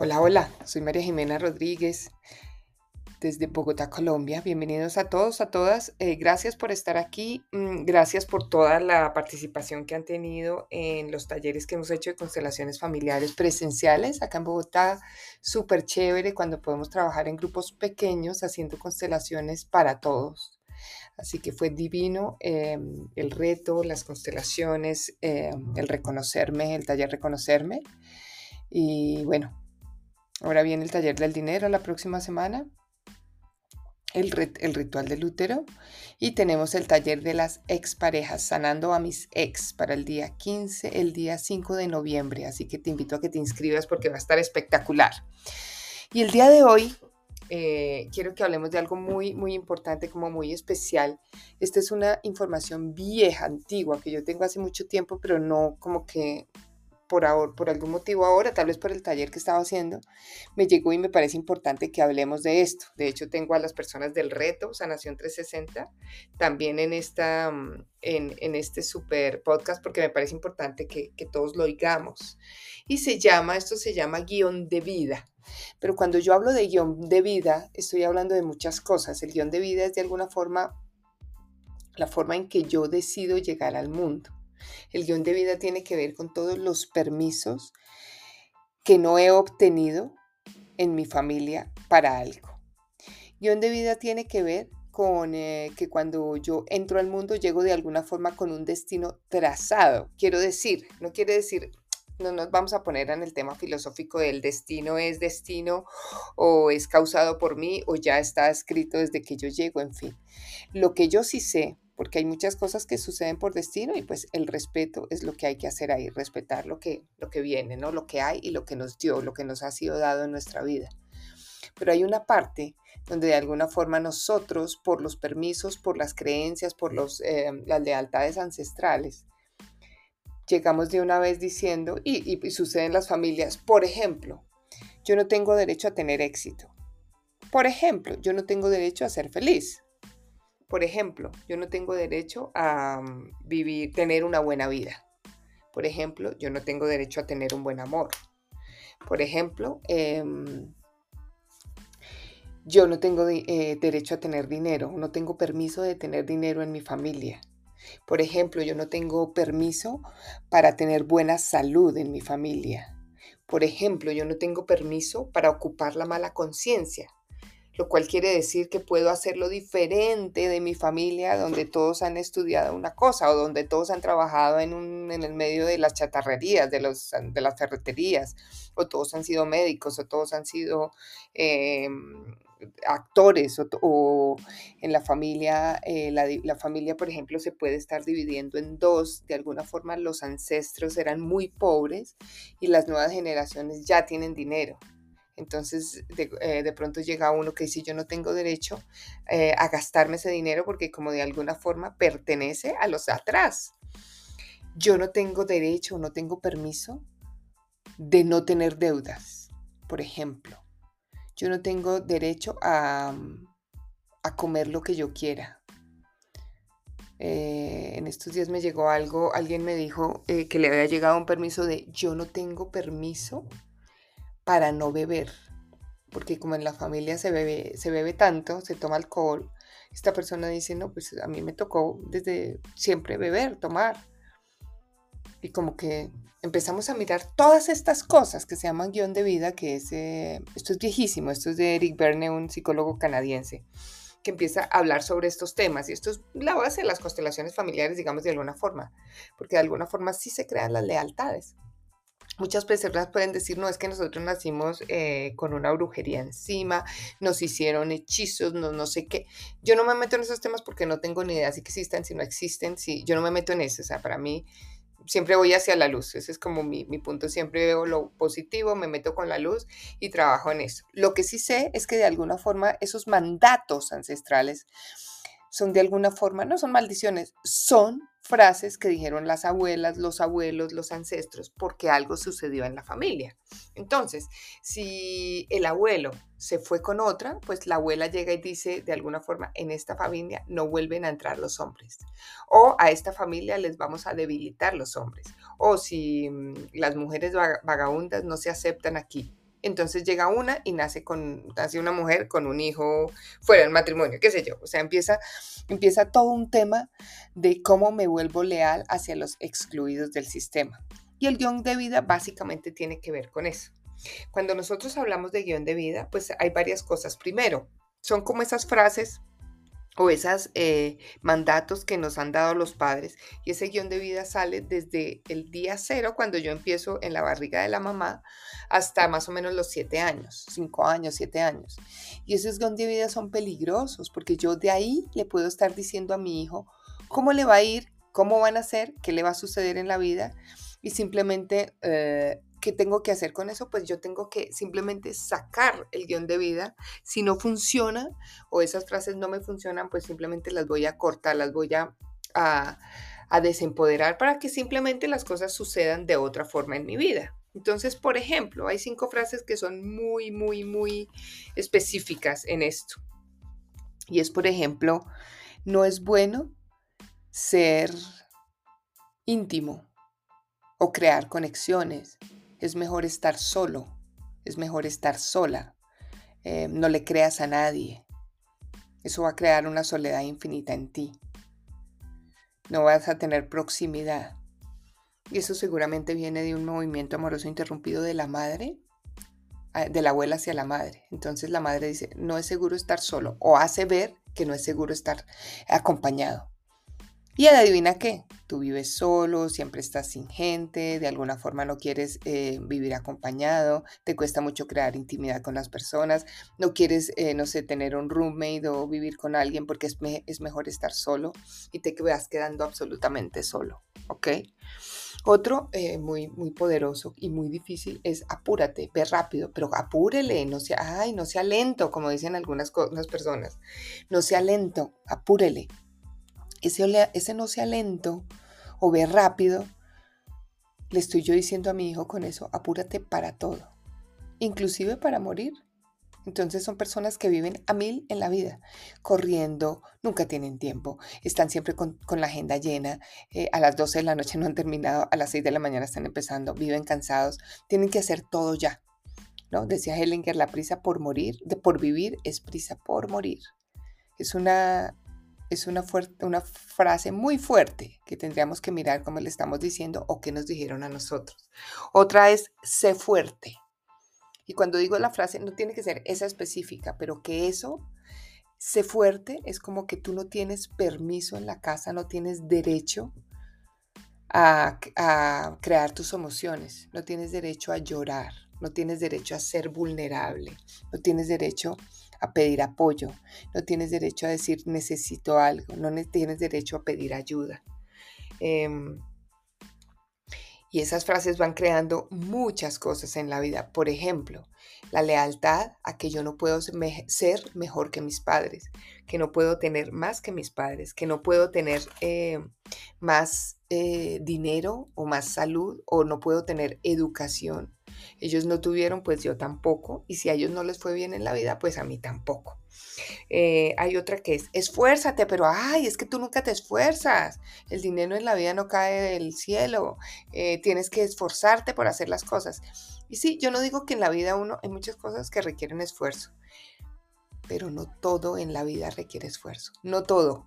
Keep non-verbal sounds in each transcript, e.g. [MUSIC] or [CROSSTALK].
Hola, hola, soy María Jimena Rodríguez desde Bogotá, Colombia. Bienvenidos a todos, a todas. Eh, gracias por estar aquí. Mm, gracias por toda la participación que han tenido en los talleres que hemos hecho de constelaciones familiares presenciales acá en Bogotá. Súper chévere cuando podemos trabajar en grupos pequeños haciendo constelaciones para todos. Así que fue divino em, el reto, las constelaciones, em, el reconocerme, el taller reconocerme. Y bueno, Ahora viene el taller del dinero la próxima semana, el, ritual del útero y tenemos el taller de las exparejas, sanando a mis ex para el día 15, el día 5 de noviembre. Así que te invito a que te inscribas porque va a estar espectacular. Y el día de hoy eh, quiero que hablemos de algo muy, muy importante, como muy especial. Esta es una información vieja, antigua, que yo tengo hace mucho tiempo, pero no como que por, ahora, por algún motivo ahora, tal vez por el taller que estaba haciendo, me llegó y me parece importante que hablemos de esto. De hecho, tengo a las personas del reto Sanación 360 también en, esta, mm, en, este super podcast porque me parece importante que, que todos lo oigamos. Y se llama, esto se llama guion de vida. Pero cuando yo hablo de guion de vida, estoy hablando de muchas cosas. El guion de vida es de alguna forma la forma en que yo decido llegar al mundo. El guion de vida tiene que ver con todos los permisos que no he obtenido en mi familia para algo. Guión de vida tiene que ver con eh, que cuando yo entro al mundo llego de alguna forma con un destino trazado. Quiero decir, no quiere decir, no nos vamos a poner en el tema filosófico del destino es destino o es causado por mí o ya está escrito desde que yo llego, en fin. Lo que yo sí sé porque hay muchas cosas que suceden por destino y pues el respeto es lo que hay que hacer ahí, respetar lo que, lo que viene, ¿no? Lo que hay y lo que nos dio, lo que nos ha sido dado en nuestra vida. Pero hay una parte donde de alguna forma nosotros, por los permisos, por las creencias, por los, eh, las lealtades ancestrales, llegamos de una vez diciendo, y, y las familias, por ejemplo, yo no tengo derecho a tener éxito. Por ejemplo, yo no tengo derecho a ser feliz. Por ejemplo, yo no tengo derecho a mm, vivir, tener una buena vida. Por ejemplo, yo no tengo derecho a tener un buen amor. Por ejemplo, em, yo no tengo eh, derecho a tener dinero, no tengo permiso de tener dinero en mi familia. Por ejemplo, yo no tengo permiso para tener buena salud en mi familia. Por ejemplo, yo no tengo permiso para ocupar la mala conciencia lo cual quiere decir que puedo hacerlo diferente de mi familia donde todos han estudiado una cosa o donde todos han trabajado en, un, en el medio de las chatarrerías, de, los, de las ferreterías, o todos han sido médicos, o todos han sido em, actores, o, en la familia, eh, la, la familia, por ejemplo, se puede estar dividiendo en dos. De alguna forma los ancestros eran muy pobres y las nuevas generaciones ya tienen dinero. Entonces, eh, de, pronto llega uno que dice, yo no tengo derecho eh, a gastarme ese dinero porque como de alguna forma pertenece a los de atrás. Yo no tengo derecho, no tengo permiso de no tener deudas, por ejemplo. Yo no tengo derecho a, comer lo que yo quiera. Eh, en estos días me llegó algo, alguien me dijo que le había llegado un permiso de yo no tengo permiso para no beber, porque como en la familia se bebe, se bebe tanto, se toma alcohol, esta persona dice, no, pues a mí me tocó desde siempre beber, tomar. Y como que empezamos a mirar todas estas cosas que se llaman guion de vida, que es, eh, esto es viejísimo, esto es de Eric Berne, un psicólogo canadiense, que empieza a hablar sobre estos temas. Y esto es la base de las constelaciones familiares, digamos, de alguna forma, porque de alguna forma sí se crean las lealtades. Muchas personas pueden decir, no, es que nosotros nacimos eh, con una brujería encima, nos hicieron hechizos, no, no sé qué. Yo no me meto en esos temas porque no tengo ni idea si existen, si no existen, si yo no me meto en eso. O sea, para mí siempre voy hacia la luz. Ese es como mi, mi punto. Siempre veo lo positivo, me meto con la luz y trabajo en eso. Lo que sí sé es que de alguna forma esos mandatos ancestrales son de alguna forma, no son maldiciones, son frases que dijeron las abuelas, los abuelos, los ancestros, porque algo sucedió en la familia. Entonces, si el abuelo se fue con otra, pues la abuela llega y dice de alguna forma, en esta familia no vuelven a entrar los hombres. O a esta familia les vamos a debilitar los hombres. O si mm, las mujeres vagabundas no se aceptan aquí. Entonces llega una y nace con nace una mujer con un hijo fuera del matrimonio, qué sé yo. O sea, empieza, empieza todo un tema de cómo me vuelvo leal hacia los excluidos del sistema. Y el guion de vida básicamente tiene que ver con eso. Cuando nosotros hablamos de guion de vida, pues hay varias cosas. Primero, son como esas frases o esos eh, mandatos que nos han dado los padres. Y ese guion de vida sale desde el día cero, cuando yo empiezo en la barriga de la mamá, hasta más o menos los siete años, cinco años, siete años. Y esos guion de vida son peligrosos, porque yo de ahí le puedo estar diciendo a mi hijo cómo le va a ir, cómo van a ser, qué le va a suceder en la vida. Y simplemente eh, ¿qué tengo que hacer con eso? Pues yo tengo que simplemente sacar el guion de vida. Si no funciona o esas frases no me funcionan, pues simplemente las voy a cortar, las voy a, a, desempoderar para que simplemente las cosas sucedan de otra forma en mi vida. Entonces, por ejemplo, hay cinco frases que son muy, muy, muy específicas en esto. Y es, por ejemplo, no es bueno ser íntimo o crear conexiones es mejor estar solo, es mejor estar sola. Eh, no le creas a nadie. Eso va a crear una soledad infinita en ti. No vas a tener proximidad. Y eso seguramente viene de un movimiento amoroso interrumpido de la madre, ah, de la abuela hacia la madre. Entonces la madre dice, no es seguro estar solo o hace ver que no es seguro estar acompañado. Y adivina qué, tú vives solo, siempre estás sin gente, de alguna forma no quieres eh, vivir acompañado, te cuesta mucho crear intimidad con las personas, no quieres, eh, no sé, tener un roommate o vivir con alguien porque es, es mejor estar solo y te vas quedando absolutamente solo, ¿ok? Otro eh, muy, muy poderoso y muy difícil es apúrate, ve rápido, pero apúrele, no sea, ay, no sea lento, como dicen algunas personas, no sea lento, apúrele, ese, no sea lento o ve rápido, le estoy yo diciendo a mi hijo con eso, apúrate para todo, inclusive para morir. Entonces son personas que viven a mil en la vida, corriendo, nunca tienen tiempo, están siempre con, la agenda llena, eh, a las 12 de la noche no han terminado, a las 6 de la mañana están empezando, viven cansados, tienen que hacer todo ya. ¿no? Decía Hellinger, la prisa por morir, de por vivir es prisa por morir. Es una es una, una frase muy fuerte que tendríamos que mirar cómo le estamos diciendo o qué nos dijeron a nosotros. Otra es, sé fuerte. Y cuando digo la frase, no tiene que ser esa específica, pero que eso, sé fuerte, es como que tú no tienes permiso en la casa, no tienes derecho a, a crear tus emociones, no tienes derecho a llorar, no tienes derecho a ser vulnerable, no tienes derecho a pedir apoyo, no tienes derecho a decir necesito algo, no tienes derecho a pedir ayuda. Em, y esas frases van creando muchas cosas en la vida. Por ejemplo, la lealtad a que yo no puedo ser mejor que mis padres, que no puedo tener más que mis padres, que no puedo tener eh, más eh, dinero o más salud o no puedo tener educación ellos no tuvieron, pues yo tampoco. Y si a ellos no les fue bien en la vida, pues a mí tampoco. Eh, hay otra que es, esfuérzate, pero ay, es que tú nunca te esfuerzas. El dinero en la vida no cae del cielo. Eh, tienes que esforzarte por hacer las cosas. Y sí, yo no digo que en la vida uno hay muchas cosas que requieren esfuerzo, pero no todo en la vida requiere esfuerzo. No todo.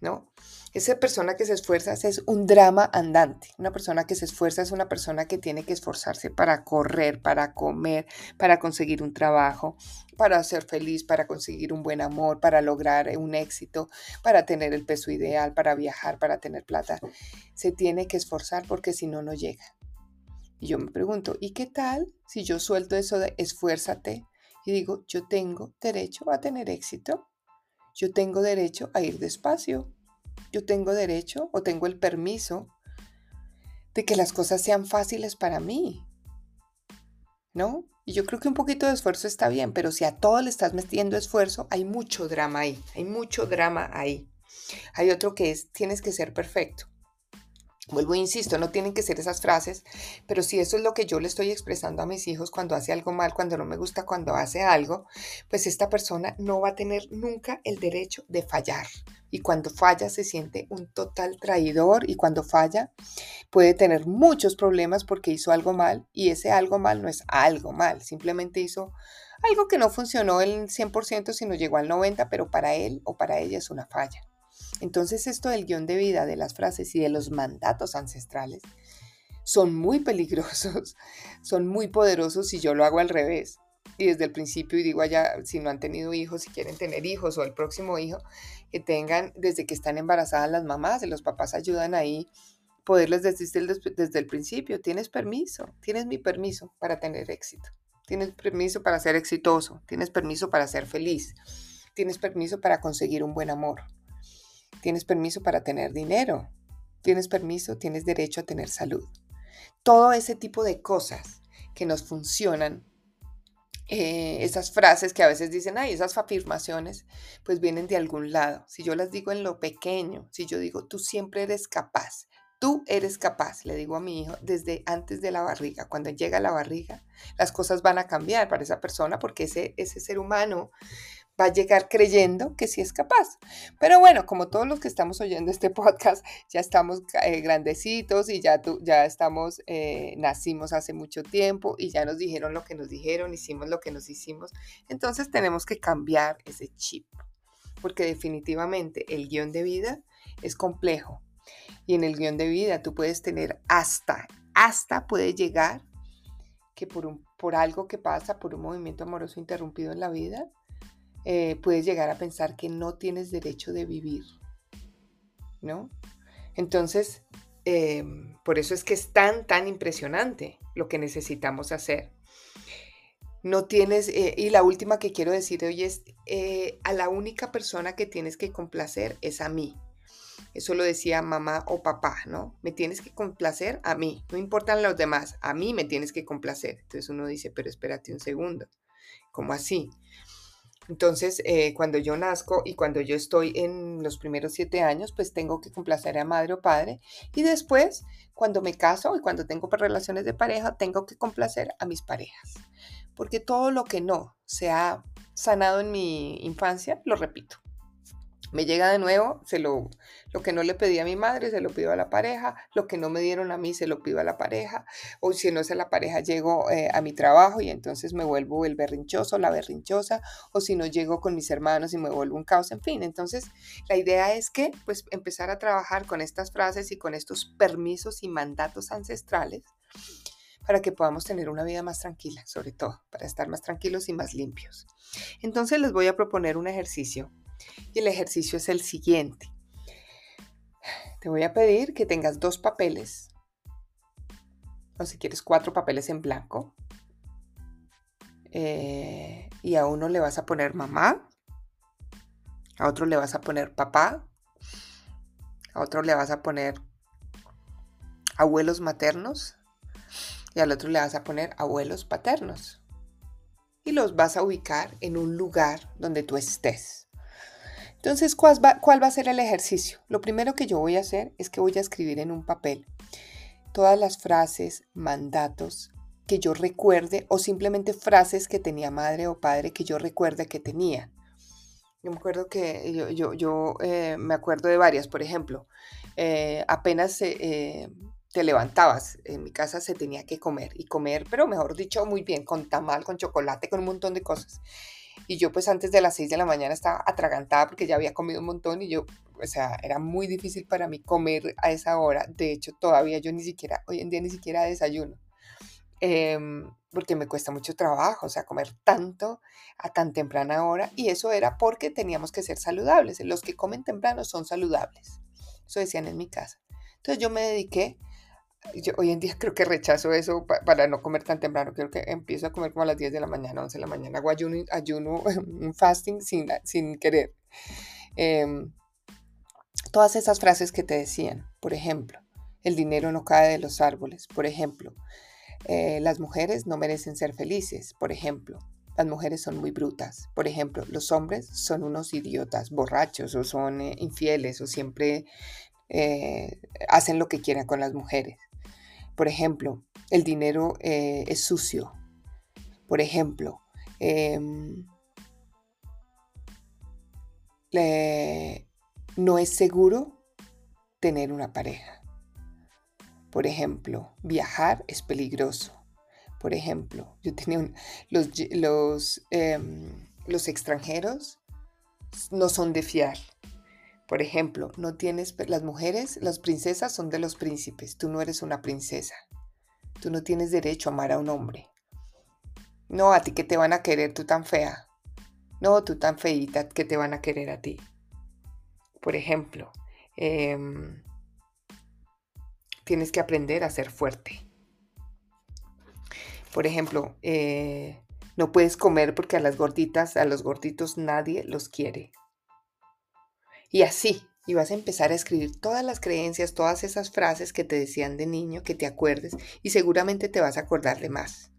¿No? Esa persona que se esfuerza es un drama andante. Una persona que se esfuerza es una persona que tiene que esforzarse para correr, para comer, para conseguir un trabajo, para ser feliz, para conseguir un buen amor, para lograr un éxito, para tener el peso ideal, para viajar, para tener plata. Se tiene que esforzar porque si no, no llega. Y yo me pregunto, ¿y qué tal si yo suelto eso de esfuérzate y digo, yo tengo derecho a tener éxito? Yo tengo derecho a ir despacio. Yo tengo derecho o tengo el permiso de que las cosas sean fáciles para mí. ¿No? Y yo creo que un poquito de esfuerzo está bien, pero si a todo le estás metiendo esfuerzo, hay mucho drama ahí, hay mucho drama ahí. Hay otro que es, tienes que ser perfecto. Vuelvo e insisto, no tienen que ser esas frases, pero si eso es lo que yo le estoy expresando a mis hijos cuando hace algo mal, cuando no me gusta, cuando hace algo, pues esta persona no va a tener nunca el derecho de fallar. Y cuando falla se siente un total traidor y cuando falla puede tener muchos problemas porque hizo algo mal y ese algo mal no es algo mal, simplemente hizo algo que no funcionó el 100% sino llegó al 90%, pero para él o para ella es una falla. Entonces esto del guion de vida, de las frases y de los mandatos ancestrales son muy peligrosos, [LAUGHS] son muy poderosos si yo lo hago al revés. Y desde el principio, y digo allá, si no han tenido hijos, si quieren tener hijos o el próximo hijo, que tengan desde que están embarazadas las mamás los papás ayudan ahí, poderles decir desde el principio, tienes permiso, tienes mi permiso para tener éxito, tienes permiso para ser exitoso, tienes permiso para ser feliz, tienes permiso para conseguir un buen amor, tienes permiso para tener dinero, tienes permiso, tienes derecho a tener salud. Todo ese tipo de cosas que nos funcionan, eh, esas frases que a veces dicen, ay, esas afirmaciones, pues vienen de algún lado. Si yo las digo en lo pequeño, si yo digo, tú siempre eres capaz, tú eres capaz, le digo a mi hijo, desde antes de la barriga, cuando llega la barriga, las cosas van a cambiar para esa persona porque ese, ese ser humano va a llegar creyendo que sí es capaz. Pero bueno, como todos los que estamos oyendo este [LAUGHS] podcast, ya estamos eh, grandecitos y ya, ya estamos, eh, nacimos hace mucho tiempo y ya nos dijeron lo que nos dijeron, hicimos lo que nos hicimos. Entonces tenemos que cambiar ese chip, porque definitivamente el guion de vida es complejo. Y en el guion de vida tú puedes tener hasta, hasta puede llegar que por, un, por algo que pasa, por un movimiento amoroso interrumpido en la vida, eh, puedes llegar a pensar que no tienes derecho de vivir, ¿no? Entonces, em, por eso es que es tan, tan impresionante lo que necesitamos hacer. No tienes, eh, y la última que quiero decir hoy es, eh, a la única persona que tienes que complacer es a mí. Eso lo decía mamá o papá, ¿no? Me tienes que complacer a mí, no importan los demás, a mí me tienes que complacer. Entonces uno dice, pero espérate un segundo, ¿cómo así? Entonces, eh, cuando yo nazco y cuando yo estoy en los primeros siete años, pues tengo que complacer a madre o padre. Y después, cuando me caso y cuando tengo relaciones de pareja, tengo que complacer a mis parejas. Porque todo lo que no se ha sanado en mi infancia, lo repito me llega de nuevo, se lo, lo que no le pedí a mi madre, se lo pido a la pareja, lo que no me dieron a mí, se lo pido a la pareja, o si no es a la pareja, llego eh, a mi trabajo y entonces me vuelvo el berrinchoso, la berrinchosa, o si no llego con mis hermanos y me vuelvo un caos, en fin. Entonces, la idea es que, pues, empezar a trabajar con estas frases y con estos permisos y mandatos ancestrales para que podamos tener una vida más tranquila, sobre todo, para estar más tranquilos y más limpios. Entonces les voy a proponer un ejercicio y el ejercicio es el siguiente. Te voy a pedir que tengas dos papeles, o si quieres cuatro papeles en blanco. Eh, y a uno le vas a poner mamá, a otro le vas a poner papá, a otro le vas a poner abuelos maternos y al otro le vas a poner abuelos paternos. Y los vas a ubicar en un lugar donde tú estés. Entonces, ¿cuál va, ¿cuál va a ser el ejercicio? Lo primero que yo voy a hacer es que voy a escribir en un papel todas las frases, mandatos que yo recuerde o simplemente frases que tenía madre o padre que yo recuerde que tenía. Yo me acuerdo que yo, yo, eh, me acuerdo de varias, por ejemplo, eh, apenas eh, te levantabas, en mi casa se tenía que comer y comer, pero mejor dicho, muy bien, con tamal, con chocolate, con un montón de cosas. Y yo pues antes de las 6 de la mañana estaba atragantada porque ya había comido un montón y yo, o sea, era muy difícil para mí comer a esa hora. De hecho, todavía yo ni siquiera, hoy en día ni siquiera desayuno. Em, porque me cuesta mucho trabajo, o sea, comer tanto a tan temprana hora. Y eso era porque teníamos que ser saludables. Los que comen temprano son saludables. Eso decían en mi casa. Entonces yo me dediqué yo hoy en día creo que rechazo eso para no comer tan temprano. Creo que empiezo a comer como a las 10 de la mañana, 11 de la mañana. Hago ayuno, ayuno [LAUGHS] un fasting sin, sin querer. Em, todas esas frases que te decían, por ejemplo, el dinero no cae de los árboles, por ejemplo, eh, las mujeres no merecen ser felices, por ejemplo, las mujeres son muy brutas, por ejemplo, los hombres son unos idiotas, borrachos o son eh, infieles o siempre eh, hacen lo que quieran con las mujeres. Por ejemplo, el dinero eh, es sucio. Por ejemplo, em, no es seguro tener una pareja. Por ejemplo, viajar es peligroso. Por ejemplo, yo tenía los, los, em, los extranjeros no son de fiar. Por ejemplo, no tienes las mujeres, las princesas son de los príncipes. Tú no eres una princesa. Tú no tienes derecho a amar a un hombre. No, a ti que te van a querer tú tan fea. No, tú tan feita que te van a querer a ti. Por ejemplo, em, tienes que aprender a ser fuerte. Por ejemplo, eh, no puedes comer porque a las gorditas, a los gorditos nadie los quiere. Y así, y vas a empezar a escribir todas las creencias, todas esas frases que te decían de niño, que te acuerdes, y seguramente te vas a acordar de más.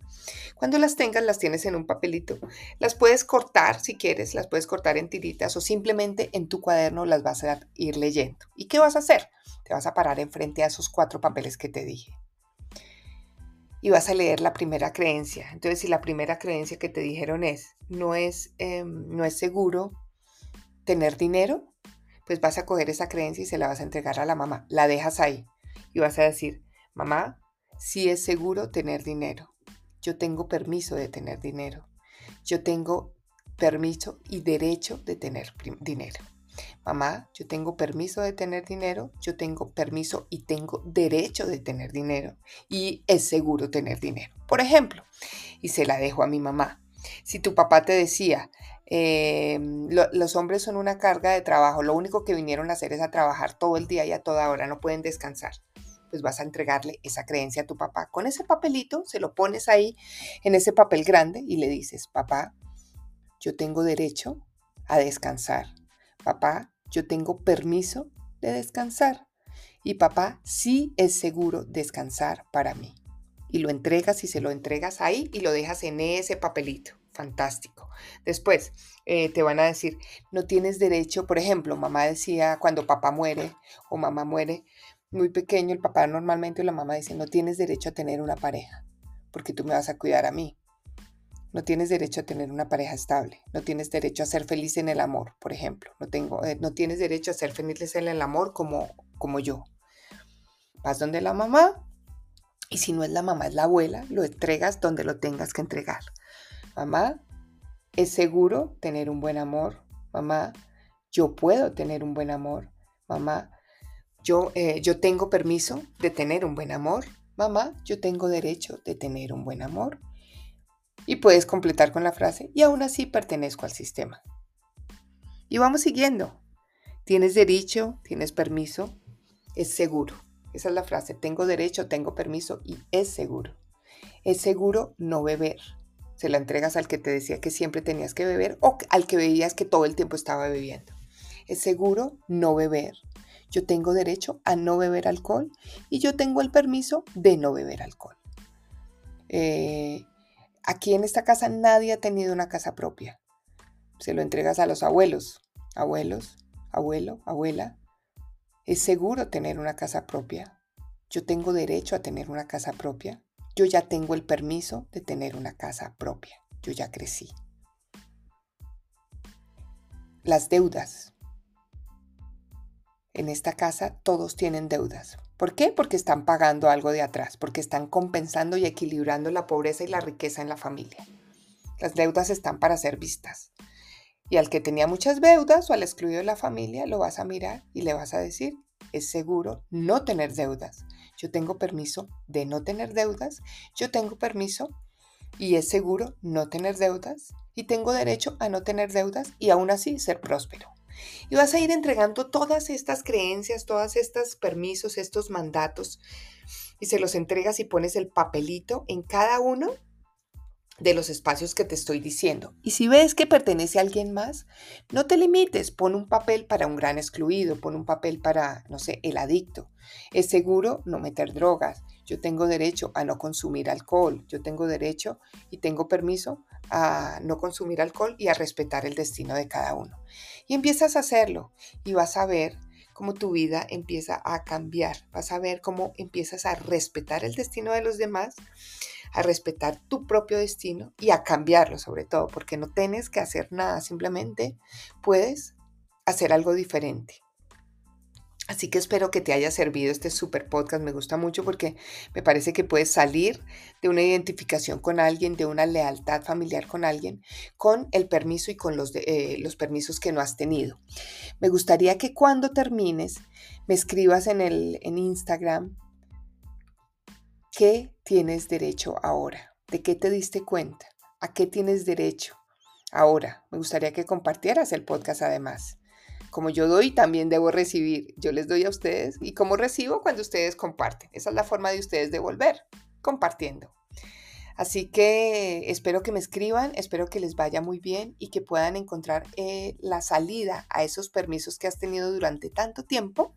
Cuando las tengas, las tienes en un papelito. Las puedes cortar si quieres, las puedes cortar en tiritas o simplemente en tu cuaderno las vas a ir leyendo. ¿Y qué vas a hacer? Te vas a parar enfrente a esos cuatro papeles que te dije. Y vas a leer la primera creencia. Entonces, si la primera creencia que te dijeron es, no es, em, no es seguro tener dinero, pues vas a coger esa creencia y se la vas a entregar a la mamá. La dejas ahí y vas a decir, mamá, sí es seguro tener dinero. Yo tengo permiso de tener dinero. Yo tengo permiso y derecho de tener dinero. Mamá, yo tengo permiso de tener dinero, yo tengo permiso y tengo derecho de tener dinero y es seguro tener dinero. Por ejemplo, y se la dejo a mi mamá. Si tu papá te decía, Em, los hombres son una carga de trabajo, lo único que vinieron a hacer es a trabajar todo el día y a toda hora, no pueden descansar. Pues vas a entregarle esa creencia a tu papá. Con ese papelito se lo pones ahí en ese papel grande y le dices, papá, yo tengo derecho a descansar. Papá, yo tengo permiso de descansar. Y papá, sí es seguro descansar para mí. Y lo entregas y se lo entregas ahí y lo dejas en ese papelito fantástico. Después eh, te van a decir, no tienes derecho, por ejemplo, mamá decía cuando papá muere o mamá muere muy pequeño, el papá normalmente o la mamá dice, no tienes derecho a tener una pareja, porque tú me vas a cuidar a mí. No tienes derecho a tener una pareja estable. No tienes derecho a ser feliz en el amor, por ejemplo. No, tengo, eh, no tienes derecho a ser feliz en el amor como, como yo. Vas donde la mamá y si no es la mamá, es la abuela, lo entregas donde lo tengas que entregar. Mamá, es seguro tener un buen amor. Mamá, yo puedo tener un buen amor. Mamá, yo, eh, yo tengo permiso de tener un buen amor. Mamá, yo tengo derecho de tener un buen amor. Y puedes completar con la frase, y aún así pertenezco al sistema. Y vamos siguiendo. Tienes derecho, tienes permiso, es seguro. Esa es la frase, tengo derecho, tengo permiso y es seguro. Es seguro no beber se la entregas al que te decía que siempre tenías que beber o al que veías que todo el tiempo estaba bebiendo. Es seguro no beber. Yo tengo derecho a no beber alcohol y yo tengo el permiso de no beber alcohol. Eh, aquí en esta casa nadie ha tenido una casa propia. Se lo entregas a los abuelos. Abuelos, abuelo, abuela. Es seguro tener una casa propia. Yo tengo derecho a tener una casa propia. Yo ya tengo el permiso de tener una casa propia. Yo ya crecí. Las deudas. En esta casa todos tienen deudas. ¿Por qué? Porque están pagando algo de atrás, porque están compensando y equilibrando la pobreza y la riqueza en la familia. Las deudas están para ser vistas. Y al que tenía muchas deudas o al excluido de la familia, lo vas a mirar y le vas a decir, es seguro no tener deudas. Yo tengo permiso de no tener deudas. Yo tengo permiso y es seguro no tener deudas. Y tengo derecho a no tener deudas y aún así ser próspero. Y vas a ir entregando todas estas creencias, todos estos permisos, estos mandatos, y se los entregas y pones el papelito en cada uno de los espacios que te estoy diciendo. Y si ves que pertenece a alguien más, no te limites, pon un papel para un gran excluido, pon un papel para, no sé, el adicto. Es seguro no meter drogas. Yo tengo derecho a no consumir alcohol. Yo tengo derecho y tengo permiso a no consumir alcohol y a respetar el destino de cada uno. Y empiezas a hacerlo y vas a ver cómo tu vida empieza a cambiar, vas a ver cómo empiezas a respetar el destino de los demás, a respetar tu propio destino y a cambiarlo sobre todo, porque no tienes que hacer nada, simplemente puedes hacer algo diferente. Así que espero que te haya servido este super podcast. Me gusta mucho porque me parece que puedes salir de una identificación con alguien, de una lealtad familiar con alguien, con el permiso y con los, eh, los permisos que no has tenido. Me gustaría que cuando termines me escribas en, el, en Instagram qué tienes derecho ahora, de qué te diste cuenta, a qué tienes derecho ahora. Me gustaría que compartieras el podcast además. Como yo doy, también debo recibir. Yo les doy a ustedes y como recibo cuando ustedes comparten. Esa es la forma de ustedes devolver, compartiendo. Así que espero que me escriban, espero que les vaya muy bien y que puedan encontrar eh, la salida a esos permisos que has tenido durante tanto tiempo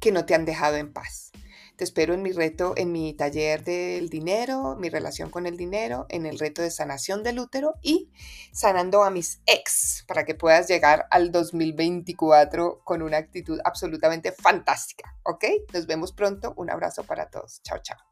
que no te han dejado en paz. Te espero en mi reto, en mi taller del dinero, mi relación con el dinero, en el reto de sanación del útero y sanando a mis ex para que puedas llegar al 2024 con una actitud absolutamente fantástica. ¿Ok? Nos vemos pronto. Un abrazo para todos. Chao, chao.